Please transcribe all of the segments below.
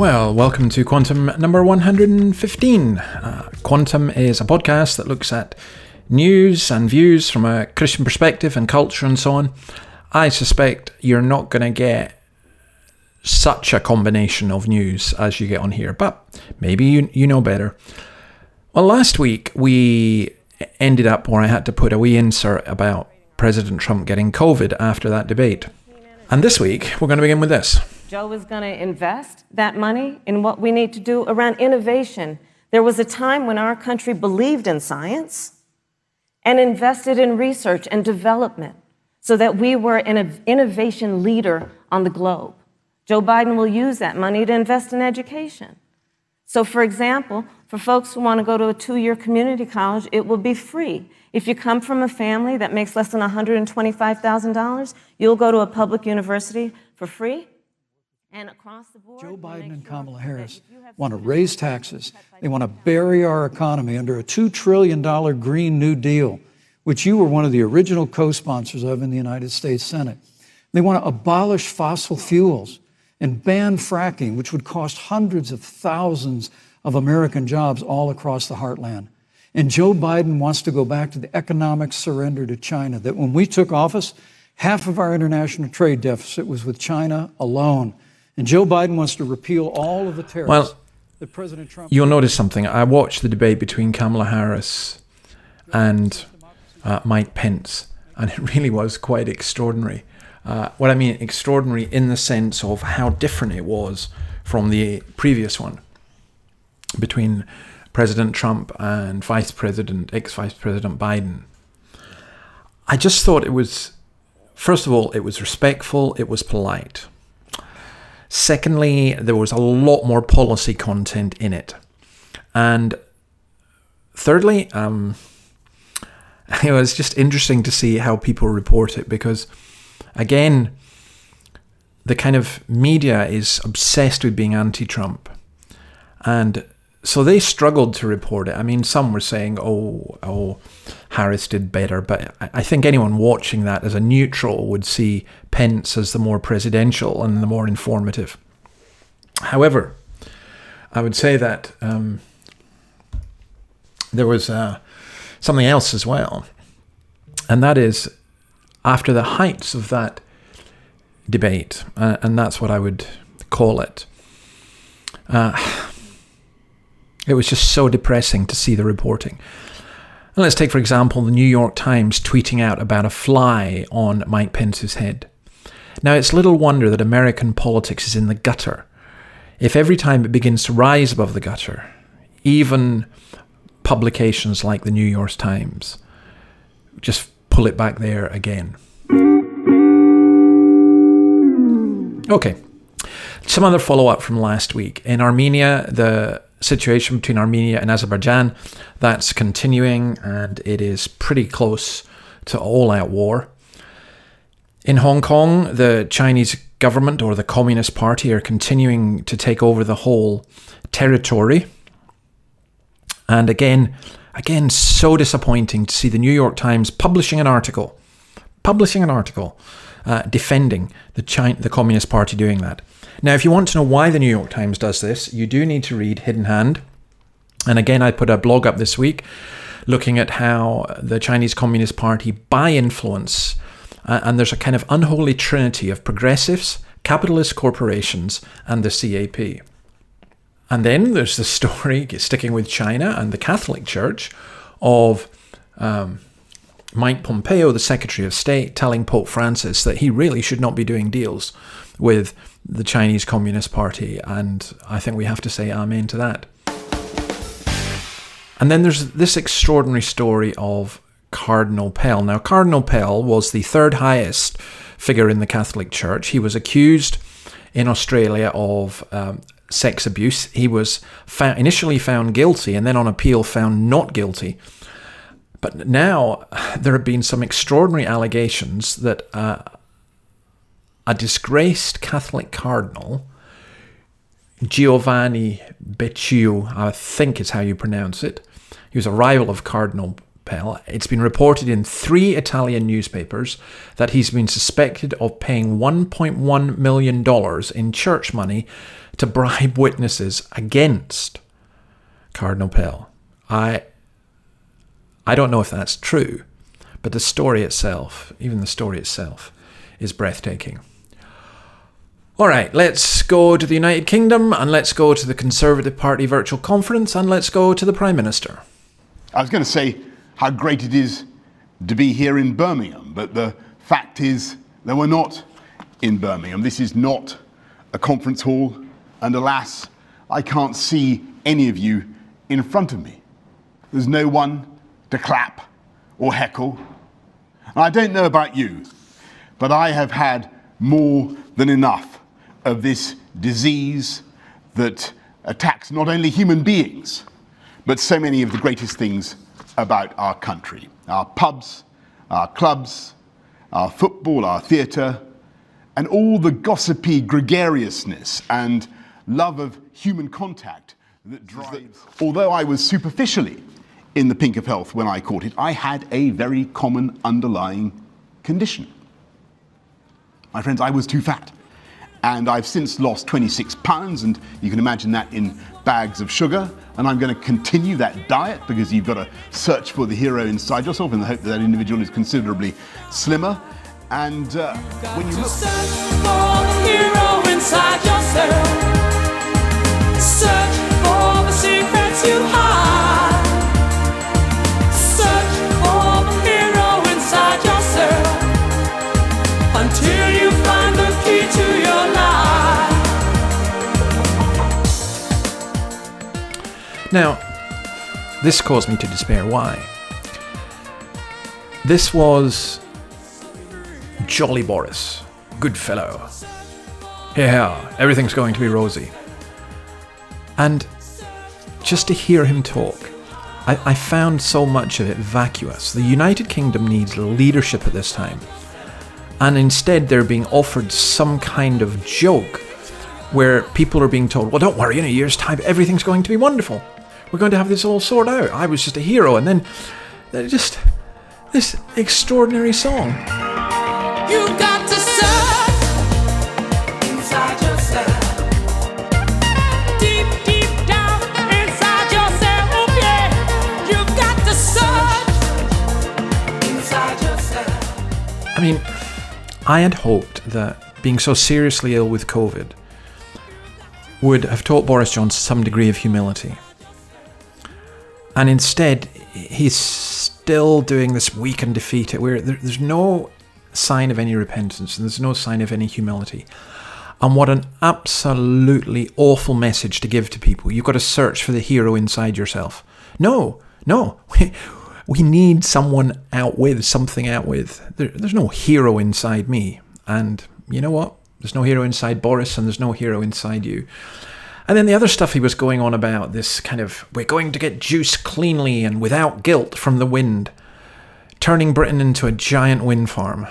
Well, welcome to Quantum number 115. Uh, Quantum is a podcast that looks at news and views from a Christian perspective and culture and so on. I suspect you're not going to get such a combination of news as you get on here, but maybe you, you know better. Well, last week we ended up where I had to put a wee insert about President Trump getting COVID after that debate. And this week, we're going to begin with this. Joe is going to invest that money in what we need to do around innovation. There was a time when our country believed in science and invested in research and development so that we were an innovation leader on the globe. Joe Biden will use that money to invest in education. So, for example, for folks who want to go to a two year community college, it will be free. If you come from a family that makes less than $125,000, you'll go to a public university for free. And across the board, Joe Biden and Kamala Harris want to raise taxes. They want to bury our economy under a $2 trillion Green New Deal, which you were one of the original co sponsors of in the United States Senate. They want to abolish fossil fuels and ban fracking, which would cost hundreds of thousands of American jobs all across the heartland. And Joe Biden wants to go back to the economic surrender to China, that when we took office, half of our international trade deficit was with China alone. And Joe Biden wants to repeal all of the tariffs Well, that President Trump. You'll notice something. I watched the debate between Kamala Harris and uh, Mike Pence, and it really was quite extraordinary. Uh, what I mean, extraordinary in the sense of how different it was from the previous one between President Trump and Vice President, ex Vice President Biden. I just thought it was, first of all, it was respectful, it was polite. Secondly, there was a lot more policy content in it. And thirdly, um, it was just interesting to see how people report it because, again, the kind of media is obsessed with being anti Trump. And so they struggled to report it. I mean, some were saying, "Oh, oh, Harris did better," but I think anyone watching that as a neutral would see Pence as the more presidential and the more informative. However, I would say that um, there was uh, something else as well, and that is after the heights of that debate, uh, and that's what I would call it. Uh, it was just so depressing to see the reporting. And let's take, for example, the New York Times tweeting out about a fly on Mike Pence's head. Now, it's little wonder that American politics is in the gutter. If every time it begins to rise above the gutter, even publications like the New York Times just pull it back there again. Okay, some other follow up from last week. In Armenia, the situation between Armenia and Azerbaijan that's continuing and it is pretty close to all out war. In Hong Kong, the Chinese government or the Communist Party are continuing to take over the whole territory. And again, again, so disappointing to see the New York Times publishing an article, publishing an article uh, defending the China, the Communist Party doing that. Now, if you want to know why the New York Times does this, you do need to read Hidden Hand. And again, I put a blog up this week looking at how the Chinese Communist Party buy influence, uh, and there's a kind of unholy trinity of progressives, capitalist corporations, and the CCP. And then there's the story, sticking with China and the Catholic Church, of um, Mike Pompeo, the Secretary of State, telling Pope Francis that he really should not be doing deals with the Chinese Communist Party. And I think we have to say amen to that. And then there's this extraordinary story of Cardinal Pell. Now, Cardinal Pell was the third highest figure in the Catholic Church. He was accused in Australia of um, sex abuse. He was found, initially found guilty and then on appeal found not guilty. But now there have been some extraordinary allegations that uh, a disgraced Catholic cardinal, Giovanni Becciu, I think is how you pronounce it, he was a rival of Cardinal Pell. It's been reported in three Italian newspapers that he's been suspected of paying $1.1 million in church money to bribe witnesses against Cardinal Pell. I I don't know if that's true, but the story itself, even the story itself, is breathtaking. All right, let's go to the United Kingdom and let's go to the Conservative Party virtual conference and let's go to the Prime Minister. I was going to say how great it is to be here in Birmingham, but the fact is that we're not in Birmingham. This is not a conference hall, and alas, I can't see any of you in front of me. There's no one to clap or heckle. And I don't know about you, but I have had more than enough of this disease that attacks not only human beings, but so many of the greatest things about our country our pubs, our clubs, our football, our theatre, and all the gossipy gregariousness and love of human contact that drives. Although I was superficially in the pink of health when I caught it, I had a very common underlying condition. My friends, I was too fat. And I've since lost 26 pounds, and you can imagine that in bags of sugar. And I'm going to continue that diet because you've got to search for the hero inside yourself in the hope that that individual is considerably slimmer. And uh, when you look. Search for the hero inside yourself. Search Now, this caused me to despair. Why? This was Jolly Boris. Good fellow. Yeah, everything's going to be rosy. And just to hear him talk, I, I found so much of it vacuous. The United Kingdom needs leadership at this time. And instead, they're being offered some kind of joke where people are being told, well, don't worry, in a year's time, everything's going to be wonderful. We're going to have this all sorted out. I was just a hero. And then just this extraordinary song. You got to search inside yourself. Deep, deep down inside yourself, yeah. You've got to search inside yourself. I mean, I had hoped that being so seriously ill with COVID would have taught Boris Johnson some degree of humility. And instead, he's still doing this weak and defeated, where there, there's no sign of any repentance and there's no sign of any humility. And what an absolutely awful message to give to people. You've got to search for the hero inside yourself. No, no. We, we need someone out with, something out with. There, there's no hero inside me. And you know what? There's no hero inside Boris and there's no hero inside you. And then the other stuff he was going on about this kind of, we're going to get juice cleanly and without guilt from the wind, turning Britain into a giant wind farm.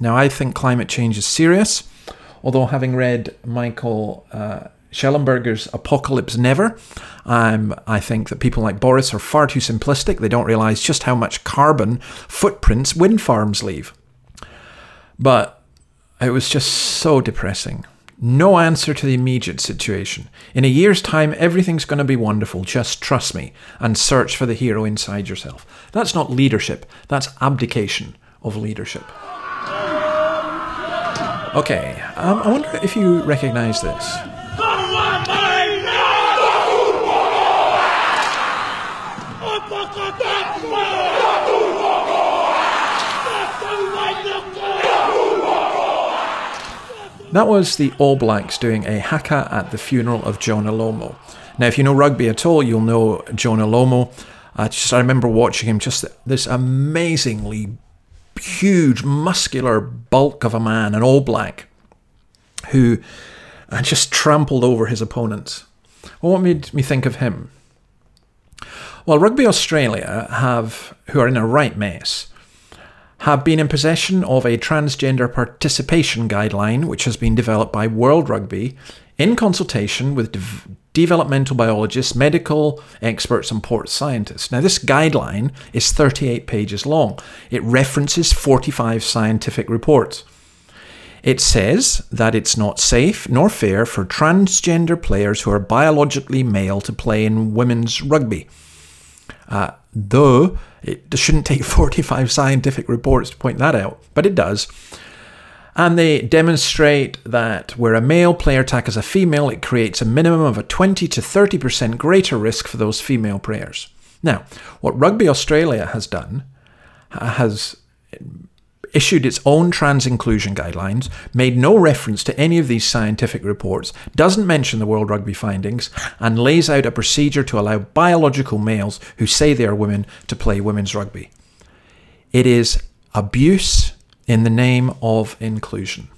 Now, I think climate change is serious, although having read Michael uh, Shellenberger's Apocalypse Never, um, I think that people like Boris are far too simplistic. They don't realise just how much carbon footprints wind farms leave. But it was just so depressing. No answer to the immediate situation. In a year's time, everything's going to be wonderful. Just trust me and search for the hero inside yourself. That's not leadership, that's abdication of leadership. Okay, um, I wonder if you recognize this. That was the All Blacks doing a haka at the funeral of Jonah Lomu. Now, if you know rugby at all, you'll know Jonah Lomu. Uh, just I remember watching him, just this amazingly huge, muscular bulk of a man, an All Black, who just trampled over his opponents. Well, what made me think of him? Well, Rugby Australia have, who are in a right mess, have been in possession of a transgender participation guideline which has been developed by World Rugby in consultation with dev- developmental biologists, medical experts, and sports scientists. Now, this guideline is 38 pages long. It references 45 scientific reports. It says that it's not safe nor fair for transgender players who are biologically male to play in women's rugby. Uh, though it shouldn't take 45 scientific reports to point that out, but it does. And they demonstrate that where a male player tackles a female, it creates a minimum of a 20 to 30% greater risk for those female players. Now, what Rugby Australia has done has issued its own trans inclusion guidelines, made no reference to any of these scientific reports, doesn't mention the World Rugby findings, and lays out a procedure to allow biological males who say they are women to play women's rugby. It is abuse in the name of inclusion.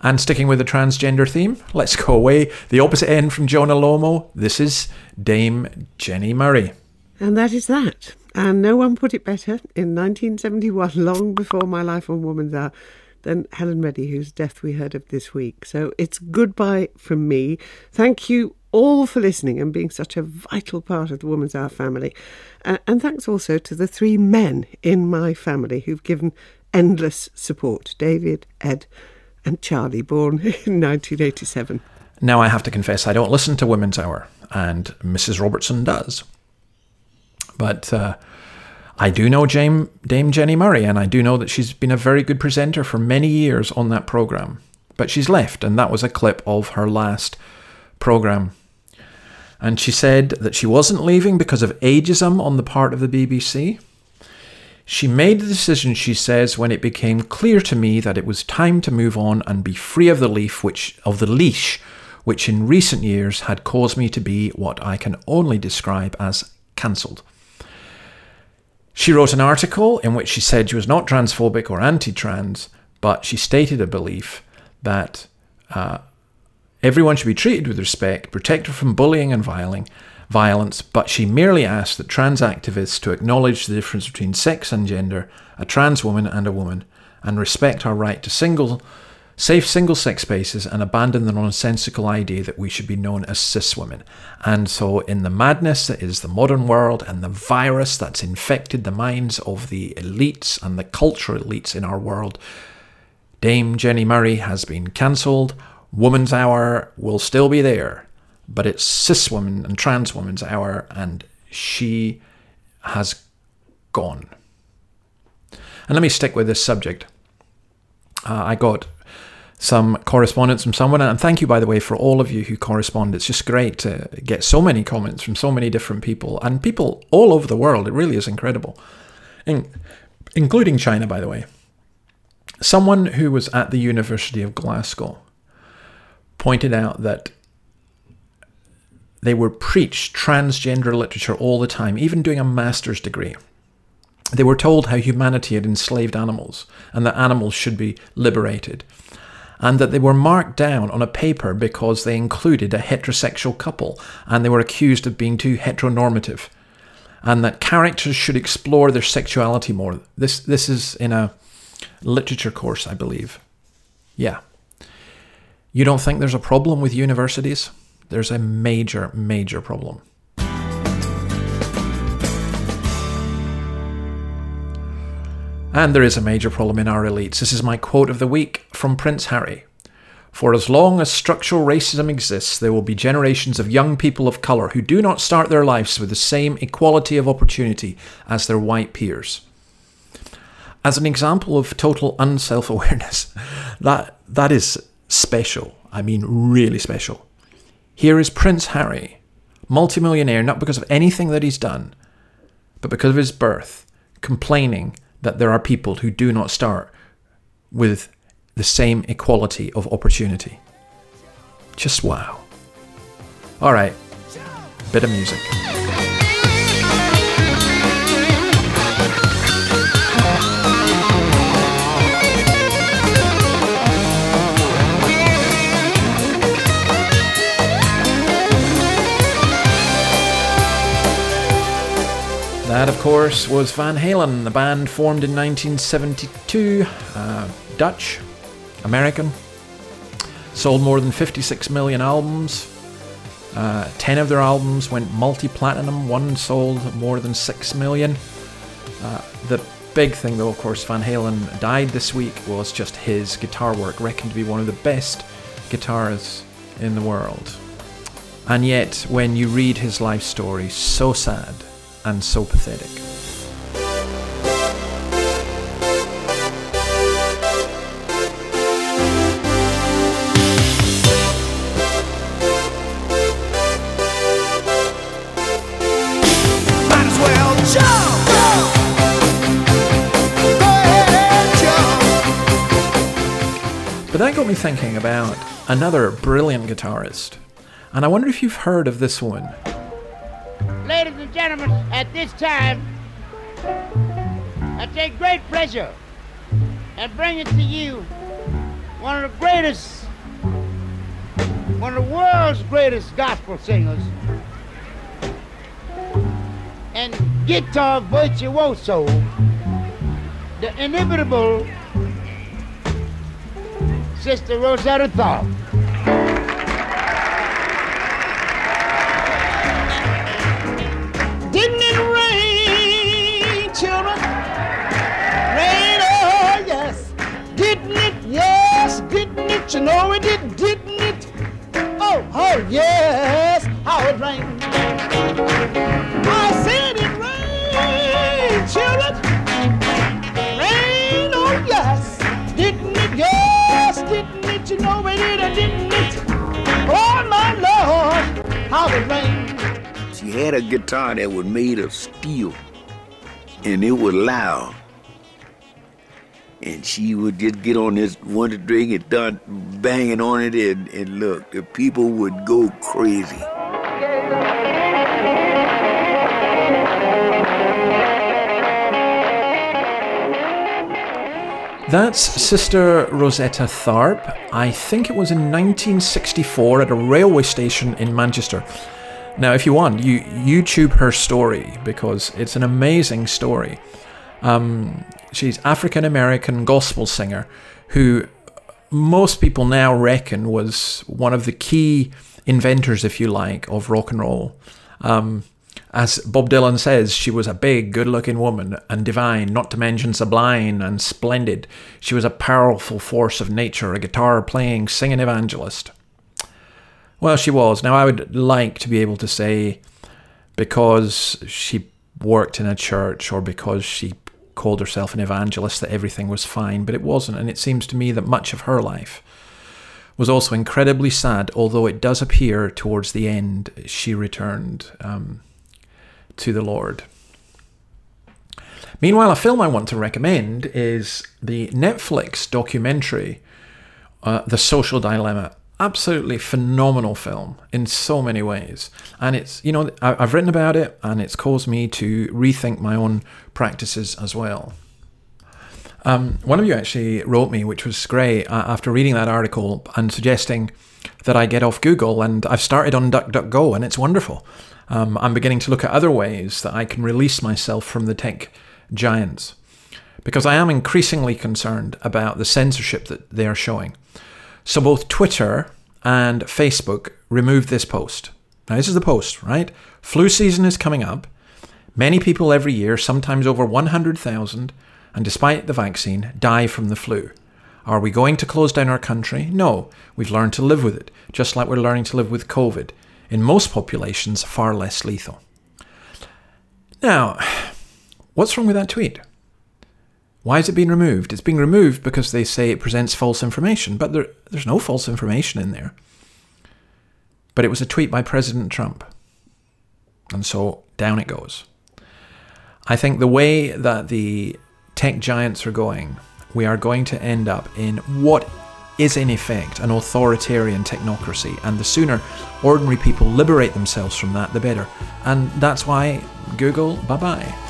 And sticking with the transgender theme, let's go away the opposite end from Jonah Lomu. This is Dame Jenny Murray. And that is that. And no one put it better in 1971, long before My Life on Woman's Hour, than Helen Reddy, whose death we heard of this week. So it's goodbye from me. Thank you all for listening and being such a vital part of the Woman's Hour family. Uh, and thanks also to the three men in my family who've given endless support David, Ed, and Charlie, born in 1987. Now I have to confess, I don't listen to Women's Hour, and Mrs. Robertson does. But uh, I do know Dame, Dame Jenny Murray, and I do know that she's been a very good presenter for many years on that programme. But she's left, and that was a clip of her last programme. And she said that she wasn't leaving because of ageism on the part of the BBC. She made the decision, she says, when it became clear to me that it was time to move on and be free of the leaf which of the leash which in recent years had caused me to be what I can only describe as cancelled. She wrote an article in which she said she was not transphobic or anti trans, but she stated a belief that uh, everyone should be treated with respect, protected from bullying and violence, violence, but she merely asked that trans activists to acknowledge the difference between sex and gender, a trans woman and a woman, and respect our right to single safe single sex spaces and abandon the nonsensical idea that we should be known as cis women. And so, in the madness that is the modern world and the virus that's infected the minds of the elites and the cultural elites in our world, Dame Jenny Murray has been cancelled. Woman's Hour will still be there, but it's cis women and trans women's hour, and she has gone. And let me stick with this subject. Uh, I got some correspondence from someone. And thank you, by the way, for all of you who correspond. It's just great to get so many comments from so many different people and people all over the world. It really is incredible, In- including China, by the way. Someone who was at the University of Glasgow pointed out that they were preached transgender literature all the time, even doing a master's degree. They were told how humanity had enslaved animals and that animals should be liberated and that they were marked down on a paper because they included a heterosexual couple and they were accused of being too heteronormative, and that characters should explore their sexuality more. This, this is in a literature course, I believe. Yeah. You don't think there's a problem with universities? There's a major, major problem. And there is a major problem in our elites. This is my quote of the week from Prince Harry. For as long as structural racism exists, there will be generations of young people of colour who do not start their lives with the same equality of opportunity as their white peers. As an example of total unself awareness, that, that is special. I mean, really special. Here is Prince Harry, multimillionaire not because of anything that he's done, but because of his birth, complaining that there are people who do not start with the same equality of opportunity. Just wow. All right, bit of music. Course, was Van Halen, the band formed in 1972, uh, Dutch, American. Sold more than 56 million albums. Uh, 10 of their albums went multi platinum, one sold more than 6 million. Uh, the big thing, though, of course, Van Halen died this week was just his guitar work, reckoned to be one of the best guitarists in the world. And yet, when you read his life story, so sad and so pathetic. Might as well jump. Go ahead and jump. But that got me thinking about another brilliant guitarist. And I wonder if you've heard of this one. Ladies and gentlemen, at this time, I take great pleasure in bringing to you one of the greatest, one of the world's greatest gospel singers, and guitar virtuoso, the inimitable Sister Rosetta Tharpe. Had a guitar that was made of steel, and it was loud. And she would just get on this one drink and start banging on it, and, and look, the people would go crazy. That's Sister Rosetta Tharpe. I think it was in 1964 at a railway station in Manchester. Now, if you want, you YouTube her story because it's an amazing story. Um, she's African American gospel singer who most people now reckon was one of the key inventors, if you like, of rock and roll. Um, as Bob Dylan says, she was a big, good looking woman and divine, not to mention sublime and splendid. She was a powerful force of nature, a guitar playing, singing evangelist. Well, she was. Now, I would like to be able to say because she worked in a church or because she called herself an evangelist that everything was fine, but it wasn't. And it seems to me that much of her life was also incredibly sad, although it does appear towards the end she returned um, to the Lord. Meanwhile, a film I want to recommend is the Netflix documentary, uh, The Social Dilemma. Absolutely phenomenal film in so many ways. And it's, you know, I've written about it and it's caused me to rethink my own practices as well. Um, one of you actually wrote me, which was great, uh, after reading that article and suggesting that I get off Google. And I've started on DuckDuckGo, and it's wonderful. Um, I'm beginning to look at other ways that I can release myself from the tech giants because I am increasingly concerned about the censorship that they are showing. So both Twitter and Facebook removed this post. Now, this is the post, right? Flu season is coming up. Many people every year, sometimes over 100,000, and despite the vaccine, die from the flu. Are we going to close down our country? No. We've learned to live with it, just like we're learning to live with COVID. In most populations, far less lethal. Now, what's wrong with that tweet? Why is it being removed? It's being removed because they say it presents false information, but there, there's no false information in there. But it was a tweet by President Trump. And so down it goes. I think the way that the tech giants are going, we are going to end up in what is in effect an authoritarian technocracy. And the sooner ordinary people liberate themselves from that, the better. And that's why Google, bye bye.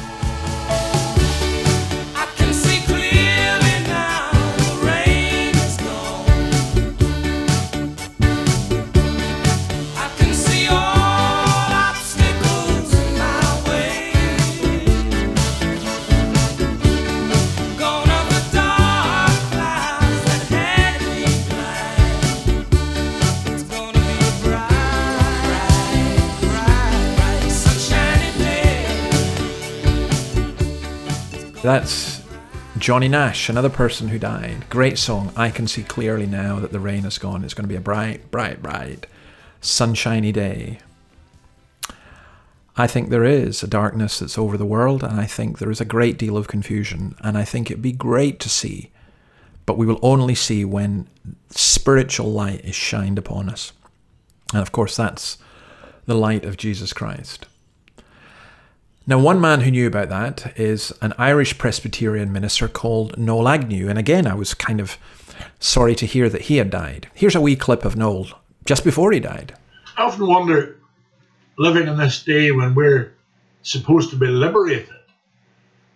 That's Johnny Nash, another person who died. Great song. I can see clearly now that the rain has gone. It's going to be a bright, bright, bright, sunshiny day. I think there is a darkness that's over the world, and I think there is a great deal of confusion, and I think it'd be great to see, but we will only see when spiritual light is shined upon us. And of course, that's the light of Jesus Christ. Now, one man who knew about that is an Irish Presbyterian minister called Noel Agnew. And again, I was kind of sorry to hear that he had died. Here's a wee clip of Noel just before he died. I often wonder, living in this day when we're supposed to be liberated,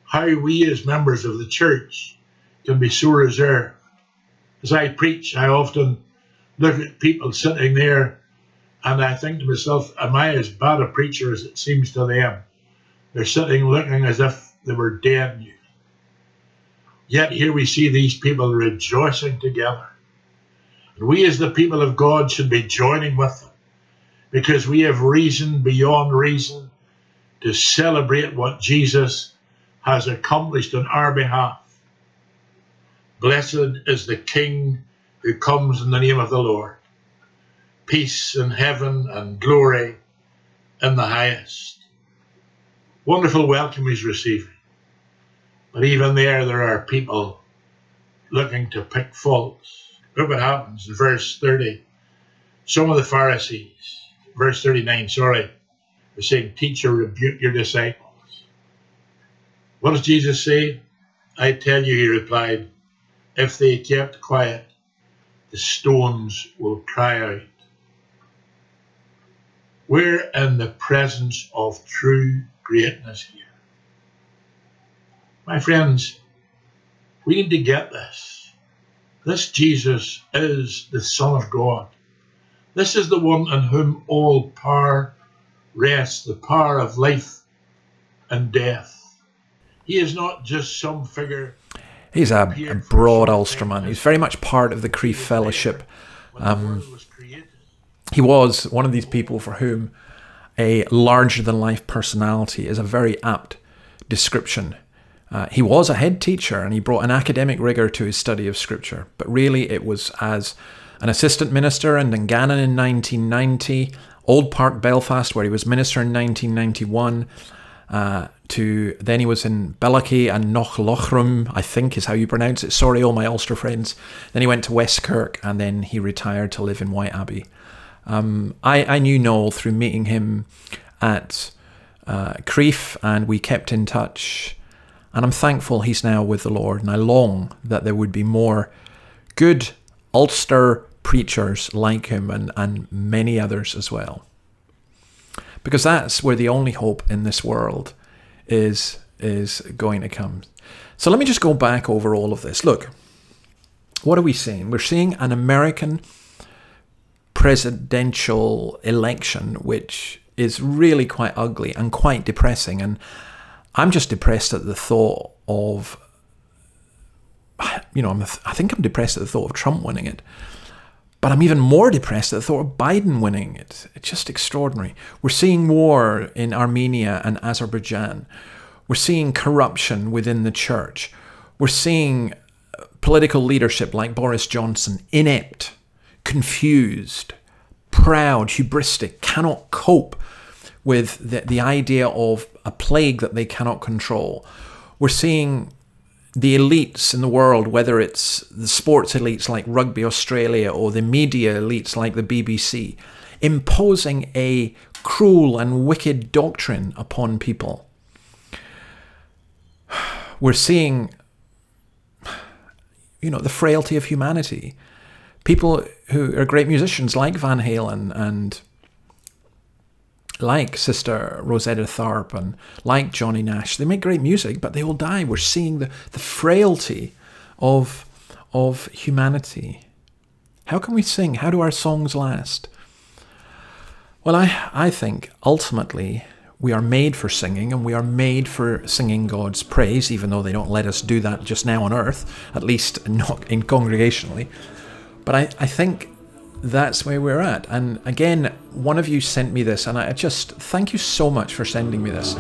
how we as members of the church can be so reserved. As I preach, I often look at people sitting there and I think to myself, am I as bad a preacher as it seems to them? They're sitting looking as if they were dead. Yet here we see these people rejoicing together. And we, as the people of God, should be joining with them because we have reason beyond reason to celebrate what Jesus has accomplished on our behalf. Blessed is the King who comes in the name of the Lord. Peace in heaven and glory in the highest wonderful welcome he's receiving. But even there, there are people looking to pick faults. Look what happens in verse 30. Some of the Pharisees, verse 39, sorry, are saying, Teacher, rebuke your disciples. What does Jesus say? I tell you, he replied, if they kept quiet, the stones will cry out. We're in the presence of true greatness here. My friends, we need to get this. This Jesus is the Son of God. This is the one in whom all power rests, the power of life and death. He is not just some figure. He's a, a broad Ulsterman. He's very much part of the Crieff Fellowship. Um, he was one of these people for whom a larger than life personality is a very apt description. Uh, he was a head teacher and he brought an academic rigor to his study of scripture, but really it was as an assistant minister in Dungannon in 1990, Old Park, Belfast, where he was minister in 1991, uh, to then he was in Bellaghy and Knockloughrim, I think is how you pronounce it. Sorry, all my Ulster friends. Then he went to West Kirk and then he retired to live in Whiteabbey. Um, I, I knew Noel through meeting him at uh, Crieff, and we kept in touch. And I'm thankful he's now with the Lord, and I long that there would be more good Ulster preachers like him and, and many others as well. Because that's where the only hope in this world is is going to come. So let me just go back over all of this. Look, what are we seeing? We're seeing an American presidential election, which is really quite ugly and quite depressing. And I'm just depressed at the thought of, you know, I'm, I think I'm depressed at the thought of Trump winning it. But I'm even more depressed at the thought of Biden winning it. It's just extraordinary. We're seeing war in Armenia and Azerbaijan. We're seeing corruption within the church. We're seeing uh, political leadership like Boris Johnson inept confused, proud, hubristic, cannot cope with the, the idea of a plague that they cannot control. We're seeing the elites in the world, whether it's the sports elites like Rugby Australia or the media elites like the BBC, imposing a cruel and wicked doctrine upon people. We're seeing, you know, the frailty of humanity people who are great musicians like Van Halen and like Sister Rosetta Tharpe and like Johnny Nash. They make great music, but they will die. We're seeing the, the frailty of, of humanity. How can we sing? How do our songs last? Well, I, I think ultimately we are made for singing and we are made for singing God's praise, even though they don't let us do that just now on earth, at least not in congregationally. But I, I think that's where we're at. And again, one of you sent me this, and I just thank you so much for sending me this.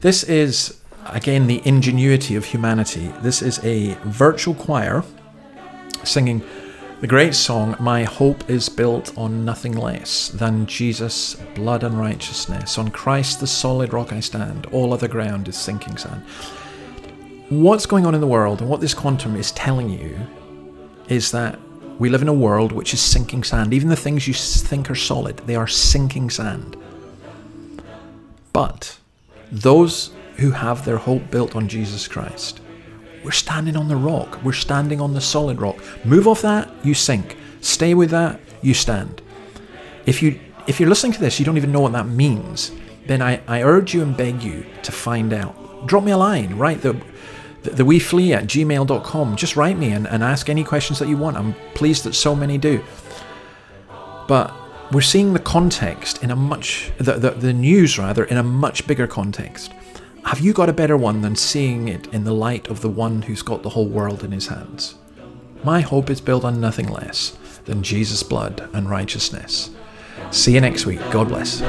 This is, again, the ingenuity of humanity. This is a virtual choir singing the great song, My Hope is Built on Nothing Less Than Jesus' Blood and Righteousness. On Christ, the solid rock I stand, all other ground is sinking sand. What's going on in the world and what this quantum is telling you is that we live in a world which is sinking sand. Even the things you think are solid, they are sinking sand. But those who have their hope built on Jesus Christ, we're standing on the rock. We're standing on the solid rock. Move off that, you sink. Stay with that, you stand. If you if you're listening to this, you don't even know what that means, then I, I urge you and beg you to find out. Drop me a line, write the the, the wee flea at gmail.com. Just write me and, and ask any questions that you want. I'm pleased that so many do. But we're seeing the context in a much the, the, the news rather in a much bigger context. Have you got a better one than seeing it in the light of the one who's got the whole world in his hands? My hope is built on nothing less than Jesus' blood and righteousness. See you next week. God bless.